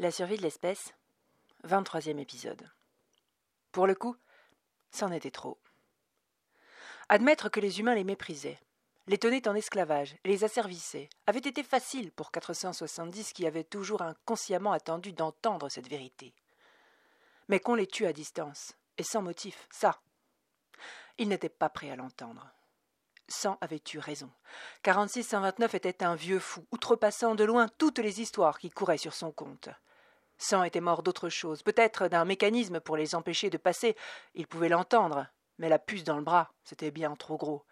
La survie de l'espèce, 23e épisode. Pour le coup, c'en était trop. Admettre que les humains les méprisaient, les tenaient en esclavage les asservissaient avait été facile pour 470 qui avaient toujours inconsciemment attendu d'entendre cette vérité. Mais qu'on les tue à distance, et sans motif, ça, ils n'étaient pas prêts à l'entendre. Cent avait eu raison. 4629 était un vieux fou, outrepassant de loin toutes les histoires qui couraient sur son compte. Cent était mort d'autre chose, peut-être d'un mécanisme pour les empêcher de passer. Il pouvait l'entendre, mais la puce dans le bras, c'était bien trop gros,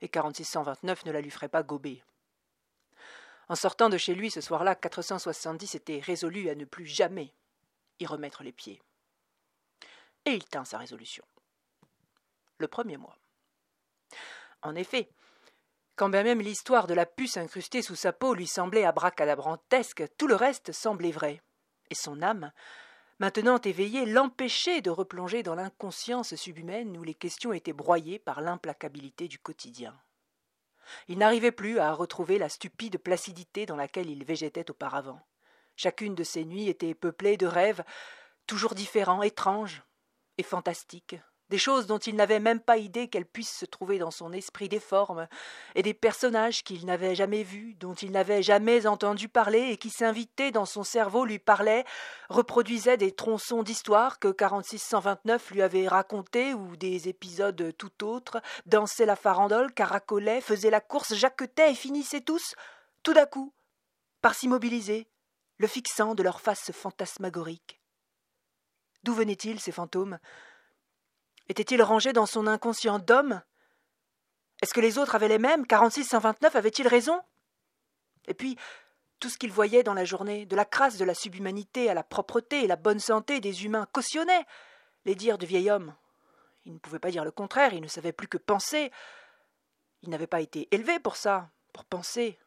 et 4629 ne la lui ferait pas gober. En sortant de chez lui ce soir-là, 470 était résolu à ne plus jamais y remettre les pieds. Et il tint sa résolution. Le premier mois. En effet, quand bien même l'histoire de la puce incrustée sous sa peau lui semblait abracadabrantesque, tout le reste semblait vrai. Et son âme, maintenant éveillée, l'empêchait de replonger dans l'inconscience subhumaine où les questions étaient broyées par l'implacabilité du quotidien. Il n'arrivait plus à retrouver la stupide placidité dans laquelle il végétait auparavant. Chacune de ses nuits était peuplée de rêves toujours différents, étranges et fantastiques, des choses dont il n'avait même pas idée qu'elles puissent se trouver dans son esprit des formes, et des personnages qu'il n'avait jamais vus, dont il n'avait jamais entendu parler, et qui s'invitaient dans son cerveau, lui parlaient, reproduisaient des tronçons d'histoire que 4629 lui avait racontés, ou des épisodes tout autres, dansaient la farandole, caracolaient, faisaient la course, jacquetaient et finissaient tous, tout d'un coup, par s'immobiliser, le fixant de leur face fantasmagorique. D'où venaient-ils, ces fantômes? Était-il rangé dans son inconscient d'homme? Est-ce que les autres avaient les mêmes? 46-129 avait-il raison? Et puis, tout ce qu'il voyait dans la journée, de la crasse de la subhumanité à la propreté et la bonne santé des humains, cautionnait les dires du vieil homme. Il ne pouvait pas dire le contraire, il ne savait plus que penser. Il n'avait pas été élevé pour ça, pour penser.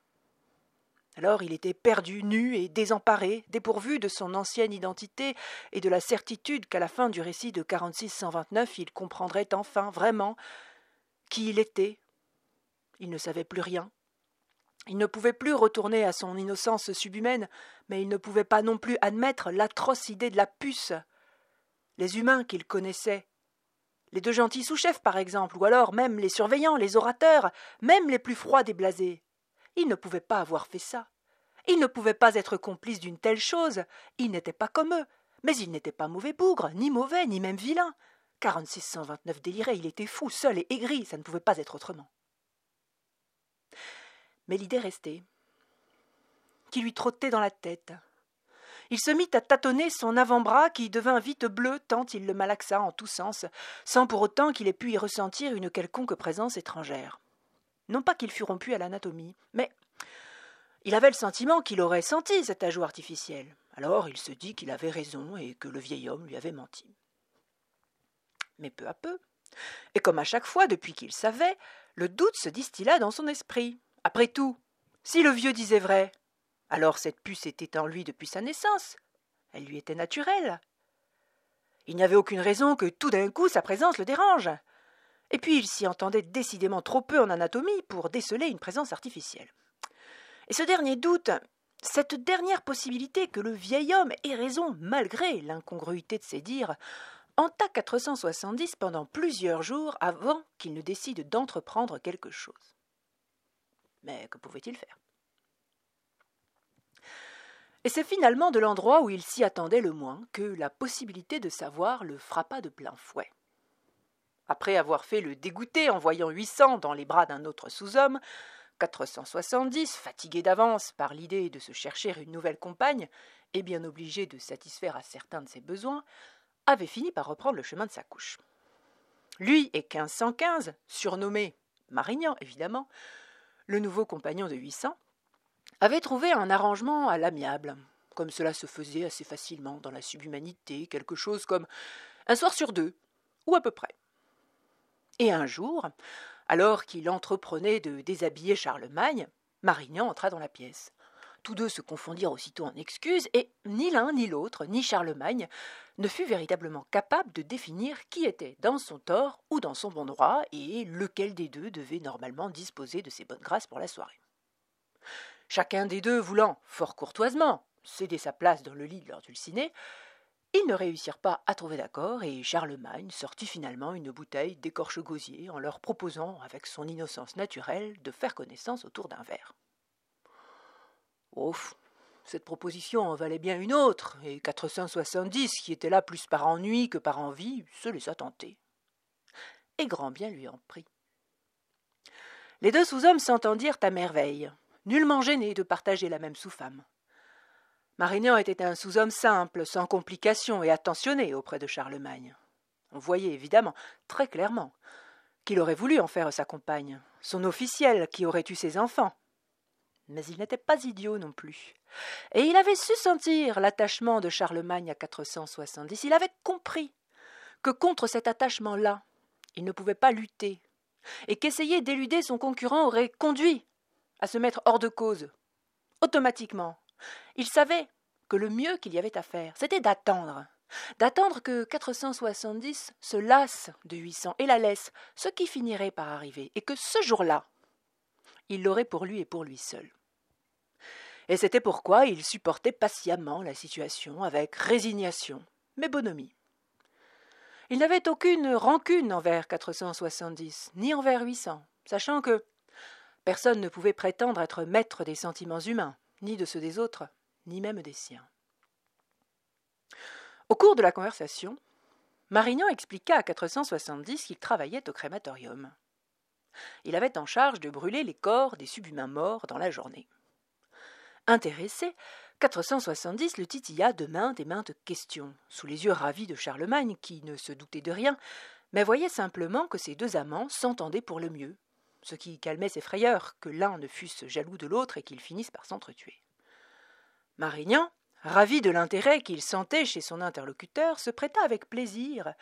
Alors il était perdu, nu et désemparé, dépourvu de son ancienne identité et de la certitude qu'à la fin du récit de 4629 il comprendrait enfin vraiment qui il était. Il ne savait plus rien. Il ne pouvait plus retourner à son innocence subhumaine, mais il ne pouvait pas non plus admettre l'atroce idée de la puce. Les humains qu'il connaissait, les deux gentils sous-chefs par exemple, ou alors même les surveillants, les orateurs, même les plus froids des blasés, il ne pouvait pas avoir fait ça. Il ne pouvait pas être complice d'une telle chose. Il n'était pas comme eux. Mais il n'était pas mauvais bougre, ni mauvais, ni même vilain. 4629 délirait, il était fou, seul et aigri, ça ne pouvait pas être autrement. Mais l'idée restait, qui lui trottait dans la tête. Il se mit à tâtonner son avant-bras qui devint vite bleu tant il le malaxa en tous sens, sans pour autant qu'il ait pu y ressentir une quelconque présence étrangère. Non pas qu'il fût rompu à l'anatomie, mais il avait le sentiment qu'il aurait senti cet ajout artificiel. Alors il se dit qu'il avait raison et que le vieil homme lui avait menti. Mais peu à peu, et comme à chaque fois depuis qu'il savait, le doute se distilla dans son esprit. Après tout, si le vieux disait vrai, alors cette puce était en lui depuis sa naissance. Elle lui était naturelle. Il n'y avait aucune raison que tout d'un coup sa présence le dérange. Et puis il s'y entendait décidément trop peu en anatomie pour déceler une présence artificielle. Et ce dernier doute, cette dernière possibilité que le vieil homme ait raison malgré l'incongruité de ses dires, hanta 470 pendant plusieurs jours avant qu'il ne décide d'entreprendre quelque chose. Mais que pouvait-il faire? Et c'est finalement de l'endroit où il s'y attendait le moins que la possibilité de savoir le frappa de plein fouet. Après avoir fait le dégoûté en voyant 800 dans les bras d'un autre sous-homme, 470, fatigué d'avance par l'idée de se chercher une nouvelle compagne, et bien obligé de satisfaire à certains de ses besoins, avait fini par reprendre le chemin de sa couche. Lui et 1515, surnommé Marignan évidemment, le nouveau compagnon de 800, avaient trouvé un arrangement à l'amiable, comme cela se faisait assez facilement dans la subhumanité, quelque chose comme un soir sur deux, ou à peu près. Et un jour, alors qu'il entreprenait de déshabiller Charlemagne, Marignan entra dans la pièce. Tous deux se confondirent aussitôt en excuses, et ni l'un ni l'autre, ni Charlemagne, ne fut véritablement capable de définir qui était dans son tort ou dans son bon droit, et lequel des deux devait normalement disposer de ses bonnes grâces pour la soirée. Chacun des deux voulant, fort courtoisement, céder sa place dans le lit de leur dulciné, ils ne réussirent pas à trouver d'accord et Charlemagne sortit finalement une bouteille d'écorche gosier en leur proposant, avec son innocence naturelle, de faire connaissance autour d'un verre. Ouf, cette proposition en valait bien une autre, et 470, qui était là plus par ennui que par envie, se laissa tenter. Et grand bien lui en prit. Les deux sous-hommes s'entendirent à merveille, nullement gênés de partager la même sous-femme. Marignan était un sous-homme simple, sans complications et attentionné auprès de Charlemagne. On voyait évidemment, très clairement, qu'il aurait voulu en faire sa compagne, son officielle qui aurait eu ses enfants. Mais il n'était pas idiot non plus. Et il avait su sentir l'attachement de Charlemagne à 470. Il avait compris que contre cet attachement-là, il ne pouvait pas lutter, et qu'essayer d'éluder son concurrent aurait conduit à se mettre hors de cause, automatiquement, il savait que le mieux qu'il y avait à faire, c'était d'attendre. D'attendre que 470 se lasse de 800 et la laisse, ce qui finirait par arriver, et que ce jour-là, il l'aurait pour lui et pour lui seul. Et c'était pourquoi il supportait patiemment la situation avec résignation, mais bonhomie. Il n'avait aucune rancune envers 470, ni envers 800, sachant que personne ne pouvait prétendre être maître des sentiments humains, ni de ceux des autres, ni même des siens. Au cours de la conversation, Marignan expliqua à 470 qu'il travaillait au crématorium. Il avait en charge de brûler les corps des subhumains morts dans la journée. Intéressé, 470 le titilla de maintes et maintes questions, sous les yeux ravis de Charlemagne, qui ne se doutait de rien, mais voyait simplement que ces deux amants s'entendaient pour le mieux, ce qui calmait ses frayeurs que l'un ne fût jaloux de l'autre et qu'ils finissent par s'entretuer. Marignan, ravi de l'intérêt qu'il sentait chez son interlocuteur, se prêta avec plaisir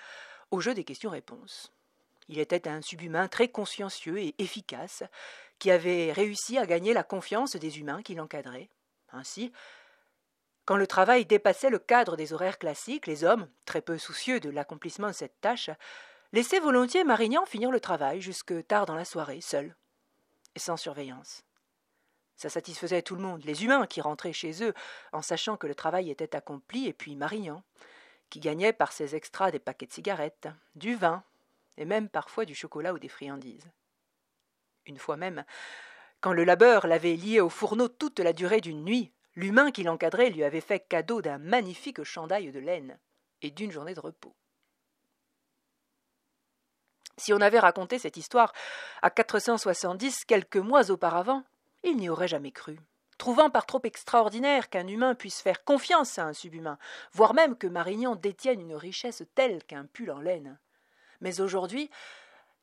au jeu des questions-réponses. Il était un subhumain très consciencieux et efficace, qui avait réussi à gagner la confiance des humains qui l'encadraient. Ainsi, quand le travail dépassait le cadre des horaires classiques, les hommes, très peu soucieux de l'accomplissement de cette tâche, laissaient volontiers Marignan finir le travail jusque tard dans la soirée, seul et sans surveillance. Ça satisfaisait tout le monde, les humains qui rentraient chez eux en sachant que le travail était accompli, et puis Marignan, qui gagnait par ses extras des paquets de cigarettes, du vin, et même parfois du chocolat ou des friandises. Une fois même, quand le labeur l'avait lié au fourneau toute la durée d'une nuit, l'humain qui l'encadrait lui avait fait cadeau d'un magnifique chandail de laine et d'une journée de repos. Si on avait raconté cette histoire à 470 quelques mois auparavant, il n'y aurait jamais cru, trouvant par trop extraordinaire qu'un humain puisse faire confiance à un subhumain, voire même que Marignan détienne une richesse telle qu'un pull en laine. Mais aujourd'hui,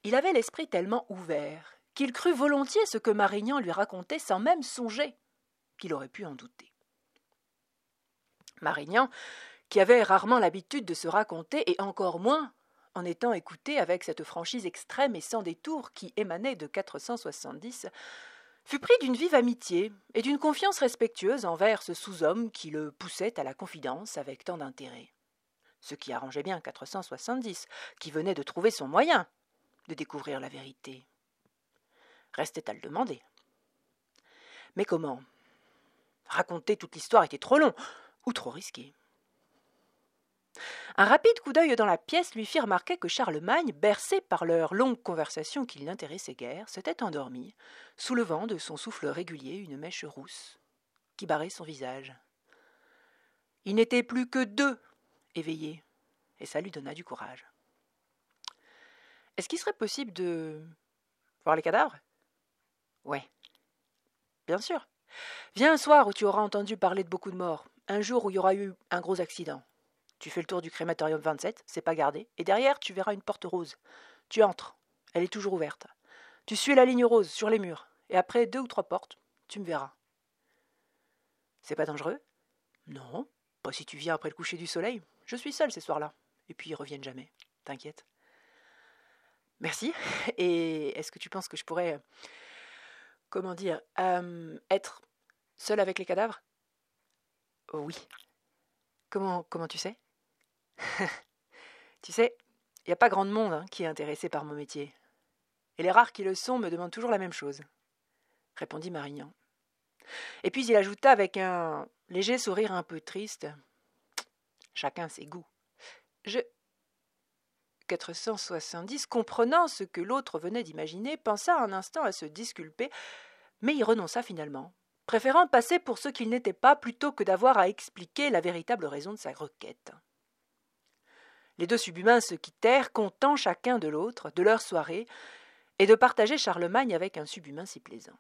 il avait l'esprit tellement ouvert qu'il crut volontiers ce que Marignan lui racontait sans même songer qu'il aurait pu en douter. Marignan, qui avait rarement l'habitude de se raconter, et encore moins en étant écouté avec cette franchise extrême et sans détour qui émanait de 470, fut pris d'une vive amitié et d'une confiance respectueuse envers ce sous-homme qui le poussait à la confidence avec tant d'intérêt. Ce qui arrangeait bien 470, qui venait de trouver son moyen de découvrir la vérité. Restait à le demander. Mais comment? Raconter toute l'histoire était trop long ou trop risqué. Un rapide coup d'œil dans la pièce lui fit remarquer que Charlemagne, bercé par leur longue conversation qui l'intéressait guère, s'était endormi, soulevant de son souffle régulier une mèche rousse qui barrait son visage. Il n'était plus que deux éveillés, et ça lui donna du courage. Est-ce qu'il serait possible de voir les cadavres? Ouais. Bien sûr. Viens un soir où tu auras entendu parler de beaucoup de morts, un jour où il y aura eu un gros accident, tu fais le tour du crématorium 27, c'est pas gardé, et derrière tu verras une porte rose. Tu entres, elle est toujours ouverte. Tu suis la ligne rose sur les murs, et après deux ou trois portes, tu me verras. C'est pas dangereux? Non, pas si tu viens après le coucher du soleil. Je suis seul ces soirs-là, et puis ils reviennent jamais. T'inquiète. Merci. Et est-ce que tu penses que je pourrais, comment dire, euh, être seul avec les cadavres? Oui. Comment, comment tu sais? tu sais, il n'y a pas grand monde hein, qui est intéressé par mon métier. Et les rares qui le sont me demandent toujours la même chose, répondit Marignan. Et puis il ajouta avec un léger sourire un peu triste. Chacun ses goûts. Je. 470, comprenant ce que l'autre venait d'imaginer, pensa un instant à se disculper, mais y renonça finalement, préférant passer pour ce qu'il n'était pas plutôt que d'avoir à expliquer la véritable raison de sa requête. Les deux subhumains se quittèrent, contents chacun de l'autre, de leur soirée, et de partager Charlemagne avec un subhumain si plaisant.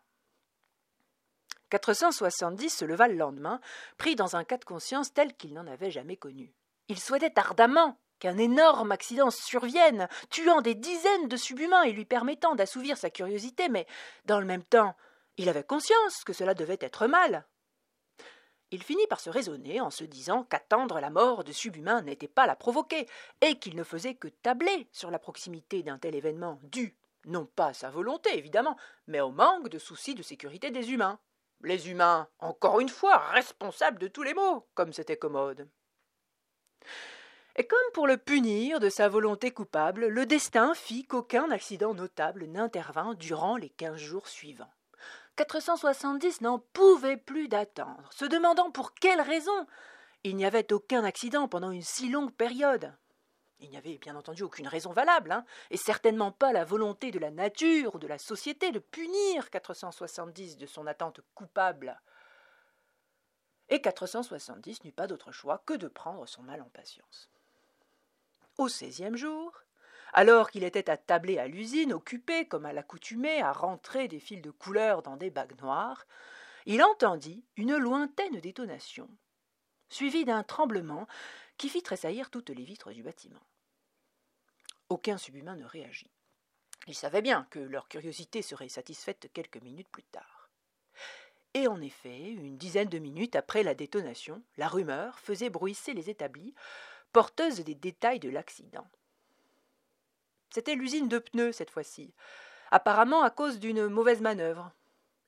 470 se leva le lendemain, pris dans un cas de conscience tel qu'il n'en avait jamais connu. Il souhaitait ardemment qu'un énorme accident survienne, tuant des dizaines de subhumains et lui permettant d'assouvir sa curiosité, mais dans le même temps, il avait conscience que cela devait être mal. Il finit par se raisonner en se disant qu'attendre la mort de subhumains n'était pas la provoquer, et qu'il ne faisait que tabler sur la proximité d'un tel événement dû, non pas à sa volonté évidemment, mais au manque de soucis de sécurité des humains. Les humains, encore une fois, responsables de tous les maux, comme c'était commode. Et comme pour le punir de sa volonté coupable, le destin fit qu'aucun accident notable n'intervint durant les quinze jours suivants. 470 n'en pouvait plus d'attendre, se demandant pour quelle raison il n'y avait aucun accident pendant une si longue période. Il n'y avait bien entendu aucune raison valable, hein, et certainement pas la volonté de la nature ou de la société de punir 470 de son attente coupable. Et 470 n'eut pas d'autre choix que de prendre son mal en patience. Au seizième jour, alors qu'il était attablé à l'usine, occupé, comme à l'accoutumée, à rentrer des fils de couleur dans des bagues noires, il entendit une lointaine détonation, suivie d'un tremblement qui fit tressaillir toutes les vitres du bâtiment. Aucun subhumain ne réagit. Ils savaient bien que leur curiosité serait satisfaite quelques minutes plus tard. Et en effet, une dizaine de minutes après la détonation, la rumeur faisait bruisser les établis, porteuse des détails de l'accident. C'était l'usine de pneus cette fois-ci, apparemment à cause d'une mauvaise manœuvre.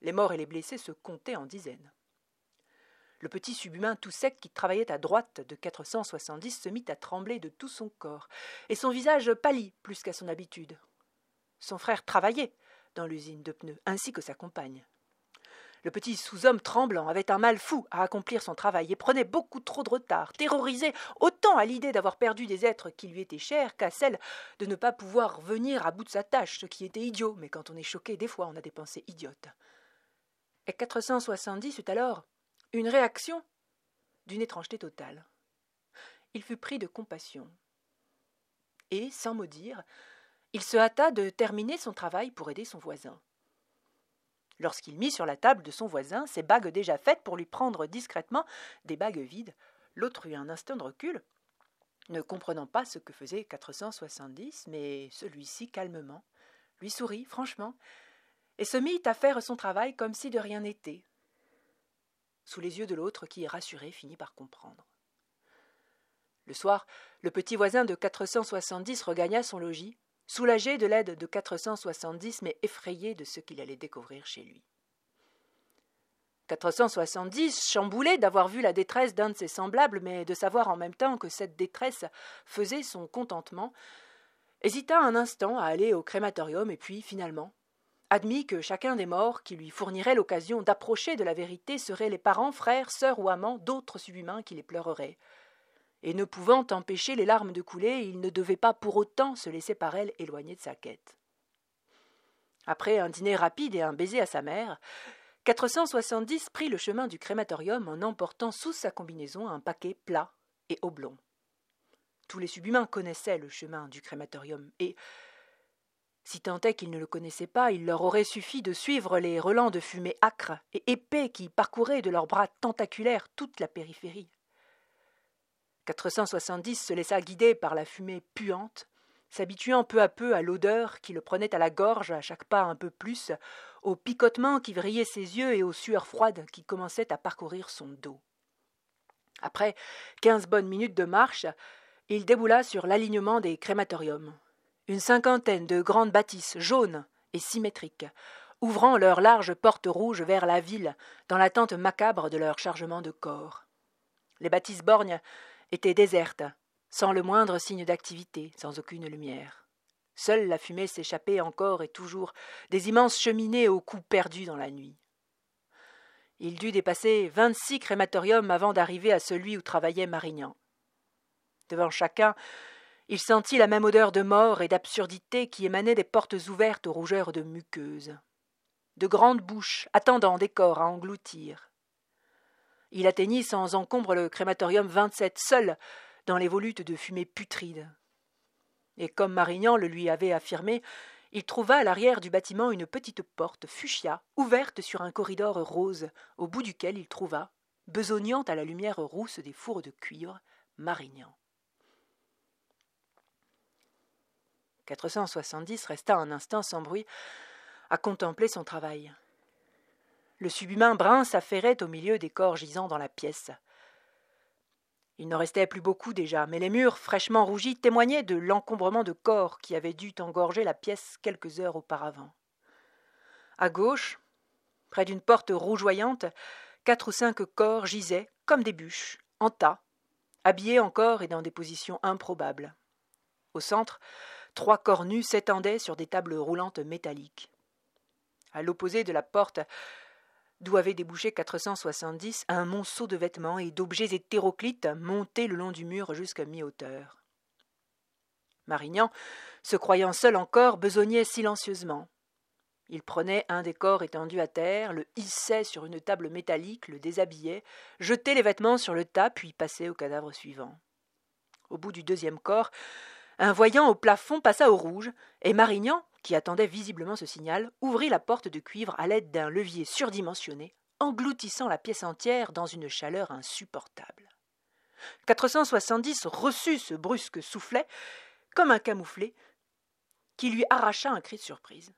Les morts et les blessés se comptaient en dizaines. Le petit subhumain tout sec qui travaillait à droite de 470 se mit à trembler de tout son corps, et son visage pâlit plus qu'à son habitude. Son frère travaillait dans l'usine de pneus, ainsi que sa compagne. Le petit sous-homme tremblant avait un mal fou à accomplir son travail et prenait beaucoup trop de retard, terrorisé autant à l'idée d'avoir perdu des êtres qui lui étaient chers qu'à celle de ne pas pouvoir venir à bout de sa tâche, ce qui était idiot, mais quand on est choqué, des fois on a des pensées idiotes. Et 470 eut alors une réaction d'une étrangeté totale. Il fut pris de compassion. Et, sans mot dire, il se hâta de terminer son travail pour aider son voisin. Lorsqu'il mit sur la table de son voisin ses bagues déjà faites pour lui prendre discrètement des bagues vides, l'autre eut un instant de recul, ne comprenant pas ce que faisait 470, mais celui-ci, calmement, lui sourit franchement, et se mit à faire son travail comme si de rien n'était, sous les yeux de l'autre qui, rassuré, finit par comprendre. Le soir, le petit voisin de 470 regagna son logis, soulagé de l'aide de 470, mais effrayé de ce qu'il allait découvrir chez lui. 470, chamboulé d'avoir vu la détresse d'un de ses semblables, mais de savoir en même temps que cette détresse faisait son contentement, hésita un instant à aller au crématorium et puis, finalement, admit que chacun des morts qui lui fournirait l'occasion d'approcher de la vérité seraient les parents, frères, sœurs ou amants d'autres subhumains qui les pleureraient. Et ne pouvant empêcher les larmes de couler, il ne devait pas pour autant se laisser par elles éloigner de sa quête. Après un dîner rapide et un baiser à sa mère, 470 prit le chemin du crématorium en emportant sous sa combinaison un paquet plat et oblong. Tous les subhumains connaissaient le chemin du crématorium et, si tant est qu'ils ne le connaissaient pas, il leur aurait suffi de suivre les relents de fumée âcre et épais qui parcouraient de leurs bras tentaculaires toute la périphérie. 470 se laissa guider par la fumée puante, s'habituant peu à peu à l'odeur qui le prenait à la gorge à chaque pas un peu plus, au picotement qui vrillait ses yeux et aux sueurs froides qui commençaient à parcourir son dos. Après quinze bonnes minutes de marche, il déboula sur l'alignement des crématoriums une cinquantaine de grandes bâtisses jaunes et symétriques, ouvrant leurs larges portes rouges vers la ville, dans l'attente macabre de leur chargement de corps. Les bâtisses borgnes étaient désertes, sans le moindre signe d'activité, sans aucune lumière. Seule la fumée s'échappait encore et toujours des immenses cheminées au cou perdu dans la nuit. Il dut dépasser vingt-six crématoriums avant d'arriver à celui où travaillait Marignan. Devant chacun, il sentit la même odeur de mort et d'absurdité qui émanait des portes ouvertes aux rougeurs de muqueuses. De grandes bouches attendant des corps à engloutir. Il atteignit sans encombre le crématorium 27 seul dans les volutes de fumée putride. Et comme Marignan le lui avait affirmé, il trouva à l'arrière du bâtiment une petite porte fuchsia ouverte sur un corridor rose, au bout duquel il trouva, besognant à la lumière rousse des fours de cuivre, Marignan. 470 resta un instant sans bruit à contempler son travail. Le subhumain brun s'affairait au milieu des corps gisant dans la pièce. Il n'en restait plus beaucoup déjà, mais les murs fraîchement rougis témoignaient de l'encombrement de corps qui avait dû engorger la pièce quelques heures auparavant. À gauche, près d'une porte rougeoyante, quatre ou cinq corps gisaient, comme des bûches, en tas, habillés encore et dans des positions improbables. Au centre, trois corps nus s'étendaient sur des tables roulantes métalliques. À l'opposé de la porte, d'où avait débouché 470 un monceau de vêtements et d'objets hétéroclites montés le long du mur jusqu'à mi-hauteur. Marignan, se croyant seul encore, besognait silencieusement. Il prenait un des corps étendus à terre, le hissait sur une table métallique, le déshabillait, jetait les vêtements sur le tas, puis passait au cadavre suivant. Au bout du deuxième corps, un voyant au plafond passa au rouge, et Marignan, qui attendait visiblement ce signal, ouvrit la porte de cuivre à l'aide d'un levier surdimensionné, engloutissant la pièce entière dans une chaleur insupportable. 470 reçut ce brusque soufflet, comme un camouflet, qui lui arracha un cri de surprise.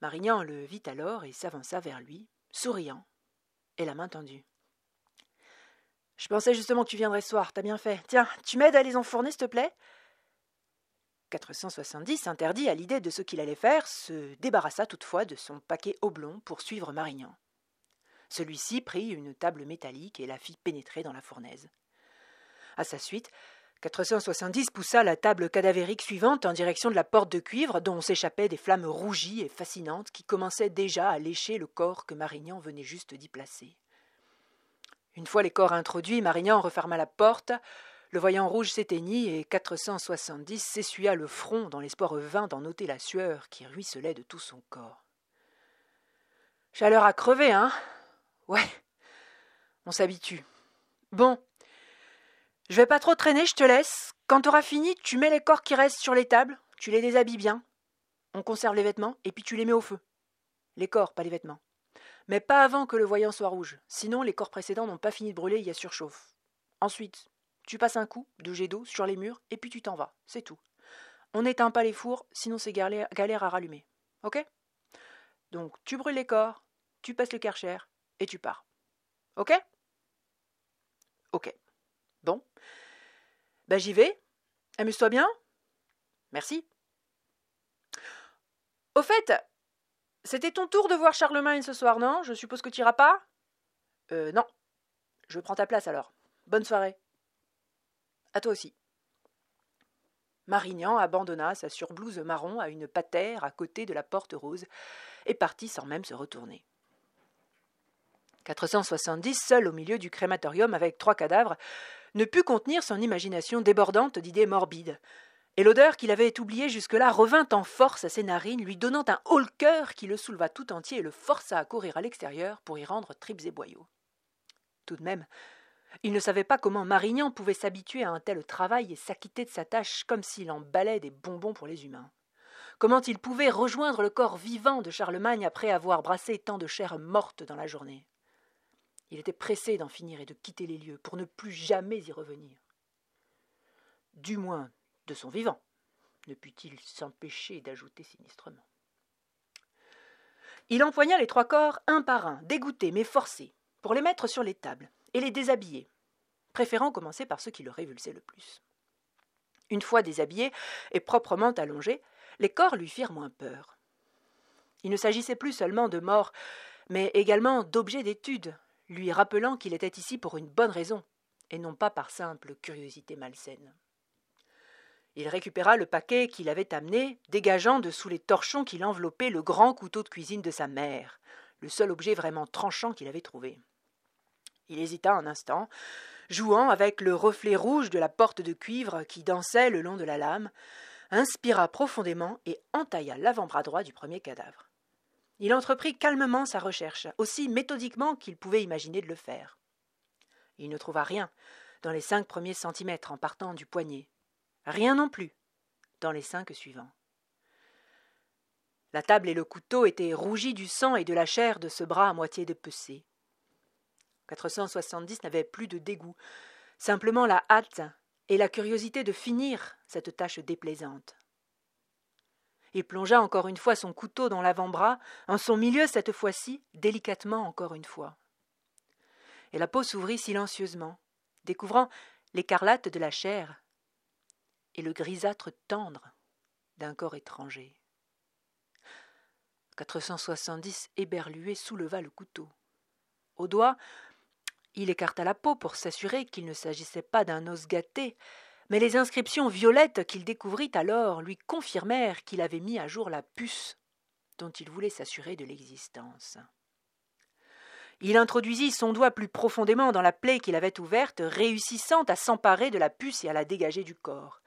Marignan le vit alors et s'avança vers lui, souriant, et la main tendue. Je pensais justement que tu viendrais ce soir, t'as bien fait. Tiens, tu m'aides à les enfourner, s'il te plaît? 470, interdit à l'idée de ce qu'il allait faire, se débarrassa toutefois de son paquet oblong pour suivre Marignan. Celui-ci prit une table métallique et la fit pénétrer dans la fournaise. À sa suite, 470 poussa la table cadavérique suivante en direction de la porte de cuivre dont s'échappaient des flammes rougies et fascinantes qui commençaient déjà à lécher le corps que Marignan venait juste d'y placer. Une fois les corps introduits, Marignan referma la porte, le voyant rouge s'éteignit et 470 s'essuya le front dans l'espoir vain d'en ôter la sueur qui ruisselait de tout son corps. Chaleur à crever, hein Ouais, on s'habitue. Bon, je vais pas trop traîner, je te laisse. Quand t'auras fini, tu mets les corps qui restent sur les tables, tu les déshabilles bien. On conserve les vêtements et puis tu les mets au feu. Les corps, pas les vêtements. Mais pas avant que le voyant soit rouge, sinon les corps précédents n'ont pas fini de brûler, il y a surchauffe. Ensuite, tu passes un coup de jet d'eau sur les murs et puis tu t'en vas. C'est tout. On n'éteint pas les fours, sinon c'est galère, à rallumer. Ok? Donc tu brûles les corps, tu passes le karcher et tu pars. Ok? Ok. Bon. Ben j'y vais. Amuse-toi bien. Merci. Au fait, c'était ton tour de voir Charlemagne ce soir, non? Je suppose que tu iras pas? Euh, non. Je prends ta place alors. Bonne soirée. À toi aussi. Marignan abandonna sa surblouse marron à une patère à côté de la porte rose et partit sans même se retourner. 470, seul au milieu du crématorium avec trois cadavres, ne put contenir son imagination débordante d'idées morbides. Et l'odeur qu'il avait oubliée jusque-là revint en force à ses narines, lui donnant un haut-le-cœur qui le souleva tout entier et le força à courir à l'extérieur pour y rendre tripes et boyaux. Tout de même, il ne savait pas comment Marignan pouvait s'habituer à un tel travail et s'acquitter de sa tâche comme s'il emballait des bonbons pour les humains. Comment il pouvait rejoindre le corps vivant de Charlemagne après avoir brassé tant de chair morte dans la journée? Il était pressé d'en finir et de quitter les lieux pour ne plus jamais y revenir. Du moins de son vivant, ne put-il s'empêcher d'ajouter sinistrement. Il empoigna les trois corps un par un, dégoûtés mais forcés, pour les mettre sur les tables et les déshabiller, préférant commencer par ceux qui le révulsaient le plus. Une fois déshabillés et proprement allongés, les corps lui firent moins peur. Il ne s'agissait plus seulement de morts, mais également d'objets d'étude, lui rappelant qu'il était ici pour une bonne raison, et non pas par simple curiosité malsaine. Il récupéra le paquet qu'il avait amené, dégageant de sous les torchons qui l'enveloppaient le grand couteau de cuisine de sa mère, le seul objet vraiment tranchant qu'il avait trouvé. Il hésita un instant, jouant avec le reflet rouge de la porte de cuivre qui dansait le long de la lame, inspira profondément et entailla l'avant-bras droit du premier cadavre. Il entreprit calmement sa recherche, aussi méthodiquement qu'il pouvait imaginer de le faire. Il ne trouva rien dans les cinq premiers centimètres en partant du poignet, rien non plus dans les cinq suivants. La table et le couteau étaient rougis du sang et de la chair de ce bras à moitié dépecé. 470 n'avait plus de dégoût, simplement la hâte et la curiosité de finir cette tâche déplaisante. Il plongea encore une fois son couteau dans l'avant-bras, en son milieu cette fois-ci, délicatement encore une fois. Et la peau s'ouvrit silencieusement, découvrant l'écarlate de la chair et le grisâtre tendre d'un corps étranger. 470 éberlué souleva le couteau. Au doigt, il écarta la peau pour s'assurer qu'il ne s'agissait pas d'un os gâté, mais les inscriptions violettes qu'il découvrit alors lui confirmèrent qu'il avait mis à jour la puce dont il voulait s'assurer de l'existence. Il introduisit son doigt plus profondément dans la plaie qu'il avait ouverte, réussissant à s'emparer de la puce et à la dégager du corps.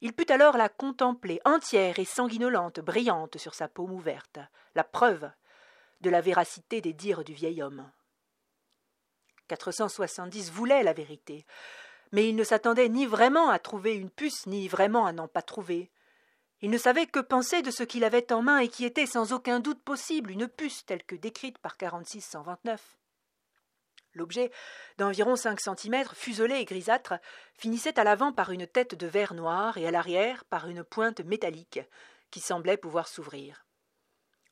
Il put alors la contempler, entière et sanguinolente, brillante sur sa paume ouverte, la preuve de la véracité des dires du vieil homme. 470 voulait la vérité, mais il ne s'attendait ni vraiment à trouver une puce, ni vraiment à n'en pas trouver. Il ne savait que penser de ce qu'il avait en main et qui était sans aucun doute possible une puce telle que décrite par 4629. L'objet, d'environ cinq centimètres, fuselé et grisâtre, finissait à l'avant par une tête de verre noir et à l'arrière par une pointe métallique qui semblait pouvoir s'ouvrir.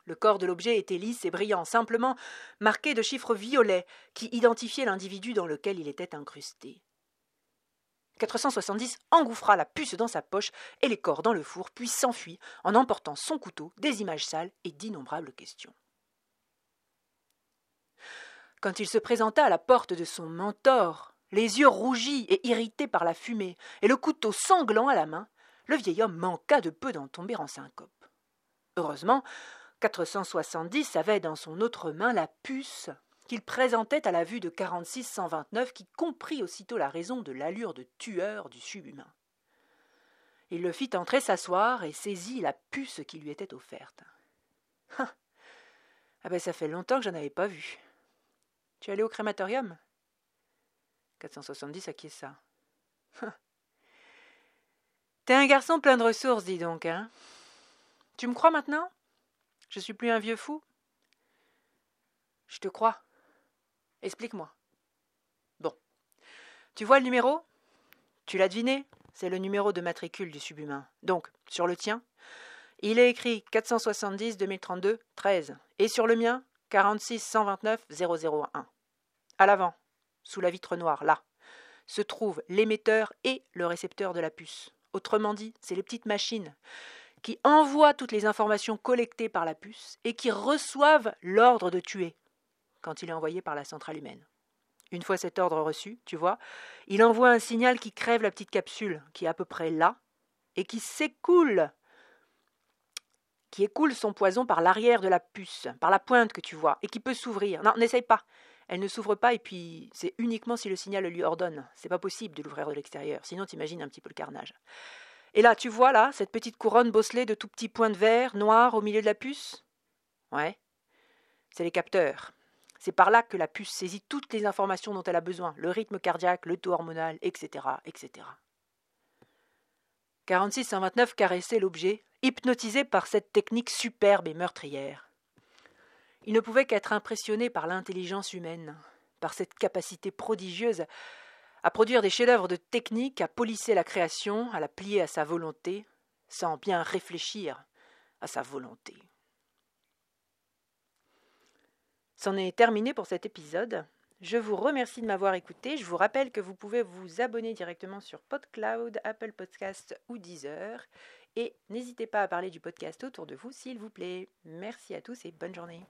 Le corps de l'objet était lisse et brillant, simplement marqué de chiffres violets qui identifiaient l'individu dans lequel il était incrusté. 470 engouffra la puce dans sa poche et les corps dans le four, puis s'enfuit en emportant son couteau, des images sales et d'innombrables questions. Quand il se présenta à la porte de son mentor, les yeux rougis et irrités par la fumée, et le couteau sanglant à la main, le vieil homme manqua de peu d'en tomber en syncope. Heureusement, 470 avait dans son autre main la puce qu'il présentait à la vue de 46-129 qui comprit aussitôt la raison de l'allure de tueur du subhumain. Il le fit entrer s'asseoir et saisit la puce qui lui était offerte. ah ben ça fait longtemps que j'en avais pas vu. Tu es allé au crématorium? 470 acquiesça. T'es un garçon plein de ressources, dis donc, hein? Tu me crois maintenant? Je suis plus un vieux fou Je te crois. Explique-moi. Bon. Tu vois le numéro? Tu l'as deviné? C'est le numéro de matricule du subhumain. Donc, sur le tien, il est écrit 470 2032 13. Et sur le mien, 46 129 001. À l'avant, sous la vitre noire, là, se trouvent l'émetteur et le récepteur de la puce. Autrement dit, c'est les petites machines qui envoient toutes les informations collectées par la puce et qui reçoivent l'ordre de tuer quand il est envoyé par la centrale humaine. Une fois cet ordre reçu, tu vois, il envoie un signal qui crève la petite capsule, qui est à peu près là, et qui s'écoule qui écoule son poison par l'arrière de la puce, par la pointe que tu vois, et qui peut s'ouvrir. Non, n'essaye pas. Elle ne s'ouvre pas, et puis c'est uniquement si le signal lui ordonne. C'est pas possible de l'ouvrir de l'extérieur, sinon t'imagines un petit peu le carnage. Et là, tu vois là, cette petite couronne bosselée de tout petits points de verre, noirs, au milieu de la puce? Ouais. C'est les capteurs. C'est par là que la puce saisit toutes les informations dont elle a besoin, le rythme cardiaque, le taux hormonal, etc., etc. 4629 caressait l'objet, hypnotisé par cette technique superbe et meurtrière. Il ne pouvait qu'être impressionné par l'intelligence humaine, par cette capacité prodigieuse à produire des chefs-d'œuvre de technique, à polisser la création, à la plier à sa volonté, sans bien réfléchir à sa volonté. C'en est terminé pour cet épisode. Je vous remercie de m'avoir écouté. Je vous rappelle que vous pouvez vous abonner directement sur PodCloud, Apple Podcast ou Deezer. Et n'hésitez pas à parler du podcast autour de vous, s'il vous plaît. Merci à tous et bonne journée.